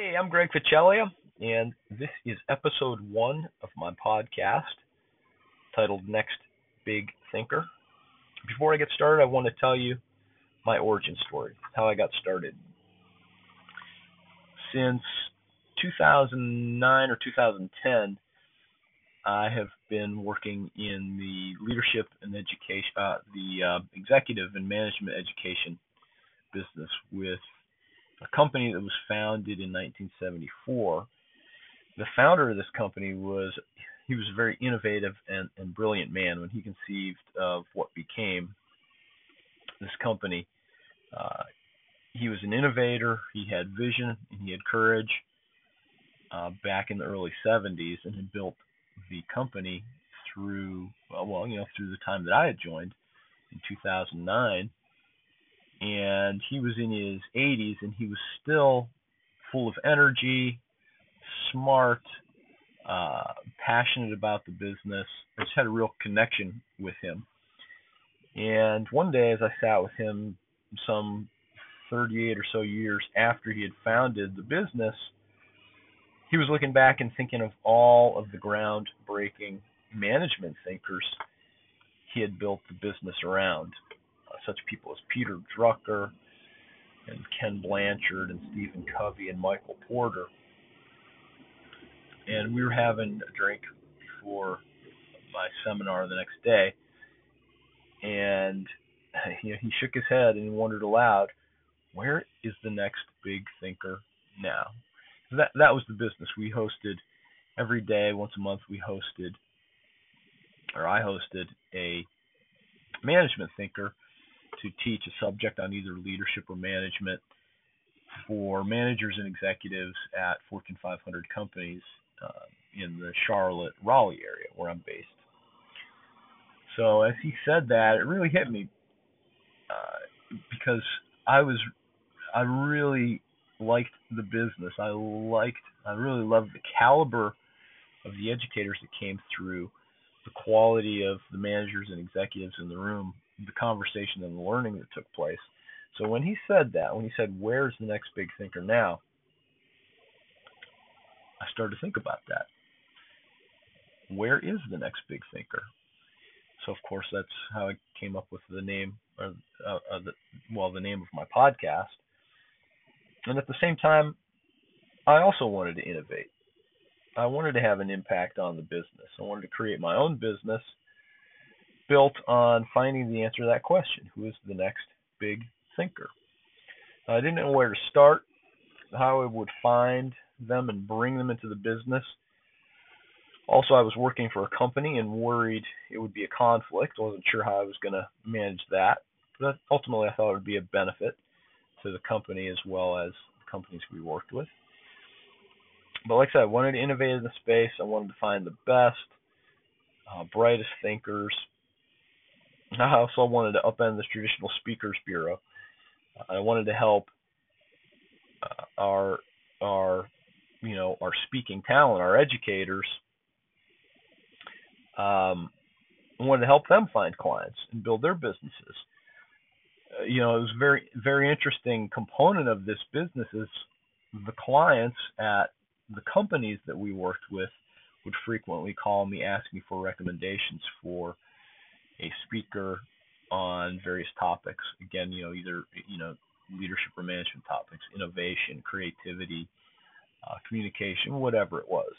Hey, I'm Greg Ficellia, and this is episode one of my podcast titled Next Big Thinker. Before I get started, I want to tell you my origin story, how I got started. Since 2009 or 2010, I have been working in the leadership and education, uh, the uh, executive and management education business with a company that was founded in 1974. The founder of this company was he was a very innovative and, and brilliant man when he conceived of what became this company. Uh, he was an innovator. He had vision and he had courage. Uh, back in the early 70s, and had built the company through well, you know, through the time that I had joined in 2009 and he was in his 80s and he was still full of energy, smart, uh, passionate about the business. I just had a real connection with him. And one day, as I sat with him, some 38 or so years after he had founded the business, he was looking back and thinking of all of the groundbreaking management thinkers he had built the business around such people as Peter Drucker and Ken Blanchard and Stephen Covey and Michael Porter. And we were having a drink before my seminar the next day, and you know, he shook his head and wondered aloud, "Where is the next big thinker now?" That that was the business. We hosted every day, once a month. We hosted, or I hosted a management thinker to teach a subject on either leadership or management for managers and executives at Fortune 500 companies uh, in the Charlotte, Raleigh area where I'm based. So as he said that, it really hit me uh, because I was, I really liked the business. I liked, I really loved the caliber of the educators that came through, the quality of the managers and executives in the room, the conversation and the learning that took place. So when he said that, when he said, "Where's the next big thinker now?" I started to think about that. Where is the next big thinker? So of course that's how I came up with the name, or uh, uh, the, well, the name of my podcast. And at the same time, I also wanted to innovate. I wanted to have an impact on the business. I wanted to create my own business built on finding the answer to that question who is the next big thinker? I didn't know where to start, how I would find them and bring them into the business. Also, I was working for a company and worried it would be a conflict. I wasn't sure how I was going to manage that. But ultimately, I thought it would be a benefit to the company as well as the companies we worked with. But like I said, I wanted to innovate in the space. I wanted to find the best, uh, brightest thinkers, I also wanted to upend the traditional speakers bureau. I wanted to help uh, our our you know our speaking talent, our educators. Um, I wanted to help them find clients and build their businesses. Uh, you know, it was very very interesting component of this business is the clients at the companies that we worked with would frequently call me, ask me for recommendations for a speaker on various topics. Again, you know, either you know leadership or management topics, innovation, creativity, uh, communication, whatever it was.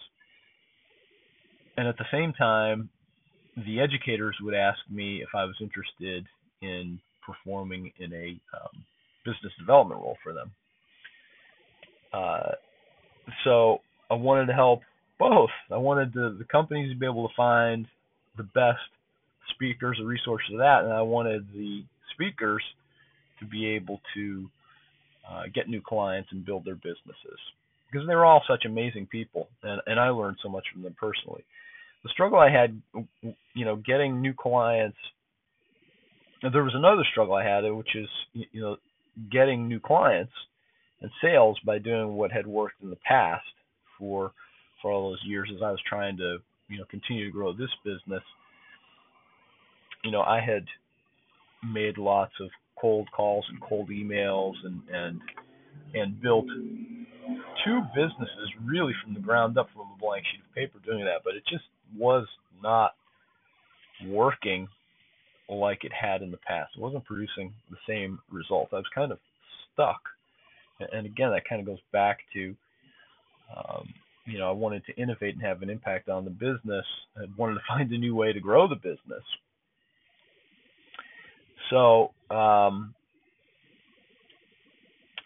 And at the same time, the educators would ask me if I was interested in performing in a um, business development role for them. Uh, so I wanted to help both. I wanted the, the companies to be able to find the best speakers, the resources of that, and I wanted the speakers to be able to uh, get new clients and build their businesses because they're all such amazing people, and and I learned so much from them personally. The struggle I had, you know, getting new clients. There was another struggle I had, which is you know getting new clients and sales by doing what had worked in the past for for all those years as I was trying to you know continue to grow this business you know, I had made lots of cold calls and cold emails and and and built two businesses really from the ground up from a blank sheet of paper doing that, but it just was not working like it had in the past. It wasn't producing the same results. I was kind of stuck. And again, that kind of goes back to, um, you know, I wanted to innovate and have an impact on the business. I wanted to find a new way to grow the business. So, um,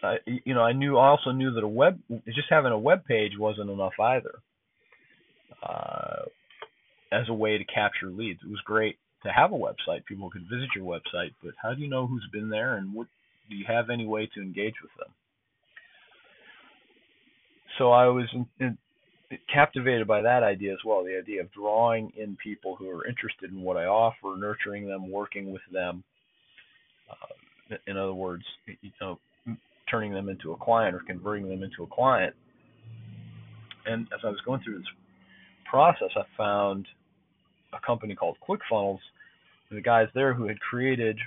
I, you know, I knew also knew that a web just having a web page wasn't enough either. Uh, as a way to capture leads, it was great to have a website. People could visit your website, but how do you know who's been there and what do you have any way to engage with them? So I was in, in, captivated by that idea as well. The idea of drawing in people who are interested in what I offer, nurturing them, working with them. Uh, in other words, you know, turning them into a client or converting them into a client. And as I was going through this process, I found a company called ClickFunnels. The guys there who had created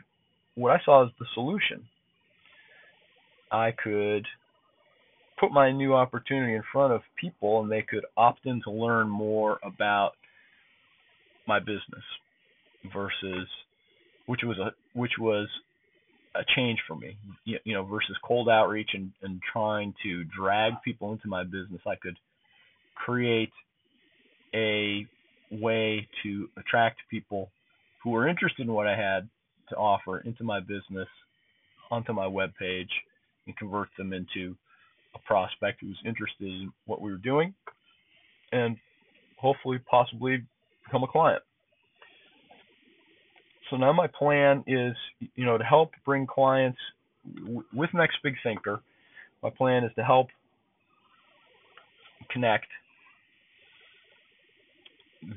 what I saw as the solution. I could put my new opportunity in front of people and they could opt in to learn more about my business versus which was a which was a change for me. You, you know versus cold outreach and, and trying to drag people into my business i could create a way to attract people who were interested in what i had to offer into my business onto my web page and convert them into a prospect who's interested in what we were doing and hopefully possibly become a client. So now my plan is, you know, to help bring clients with Next Big Thinker. My plan is to help connect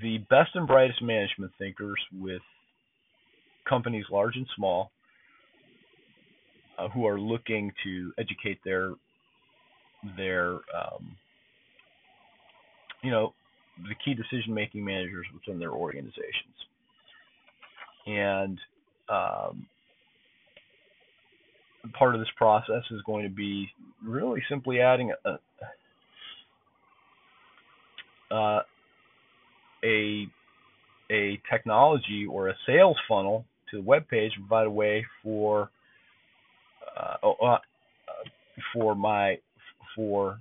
the best and brightest management thinkers with companies large and small uh, who are looking to educate their their um, you know the key decision making managers within their organizations and um, part of this process is going to be really simply adding a uh, a a technology or a sales funnel to the web page provide a way for uh, oh, uh, for my for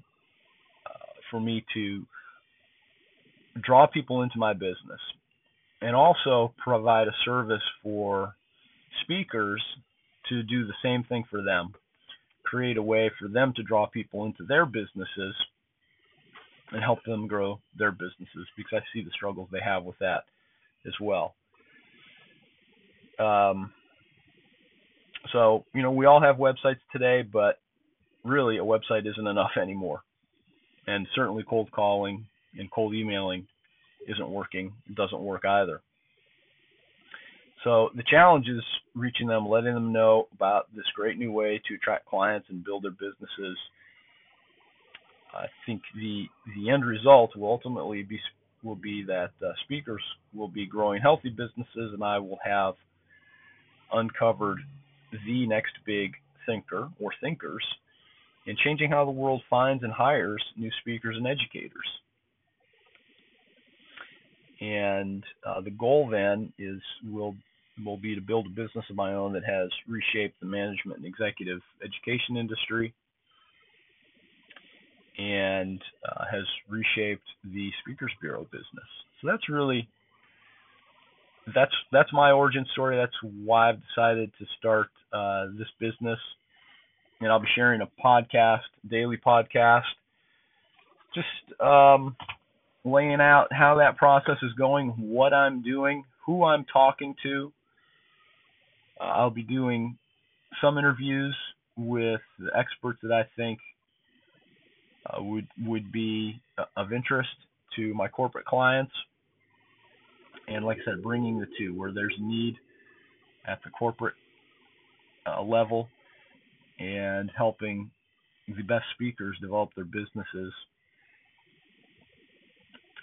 uh, for me to draw people into my business and also provide a service for speakers to do the same thing for them. Create a way for them to draw people into their businesses and help them grow their businesses because I see the struggles they have with that as well. Um, so, you know, we all have websites today, but really a website isn't enough anymore. And certainly cold calling and cold emailing isn't working, doesn't work either. So the challenge is reaching them, letting them know about this great new way to attract clients and build their businesses. I think the the end result will ultimately be will be that uh, speakers will be growing healthy businesses, and I will have uncovered the next big thinker or thinkers in changing how the world finds and hires new speakers and educators. And uh, the goal then is will will be to build a business of my own that has reshaped the management and executive education industry and uh, has reshaped the Speakers Bureau business. So that's really that's that's my origin story. That's why I've decided to start uh, this business, and I'll be sharing a podcast, daily podcast, just um, laying out how that process is going, what I'm doing, who I'm talking to. Uh, I'll be doing some interviews with experts that I think uh, would would be uh, of interest to my corporate clients. And like I said, bringing the two where there's need at the corporate uh, level and helping the best speakers develop their businesses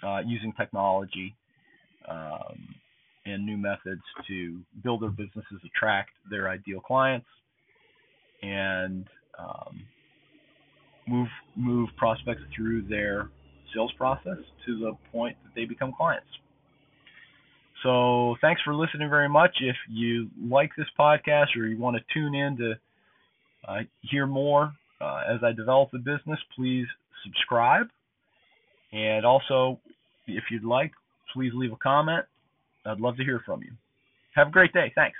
uh, using technology um, and new methods to build their businesses, attract their ideal clients, and um, move move prospects through their sales process to the point that they become clients. So thanks for listening very much. If you like this podcast or you want to tune in to uh, hear more uh, as I develop the business, please subscribe. And also, if you'd like, please leave a comment. I'd love to hear from you. Have a great day. Thanks.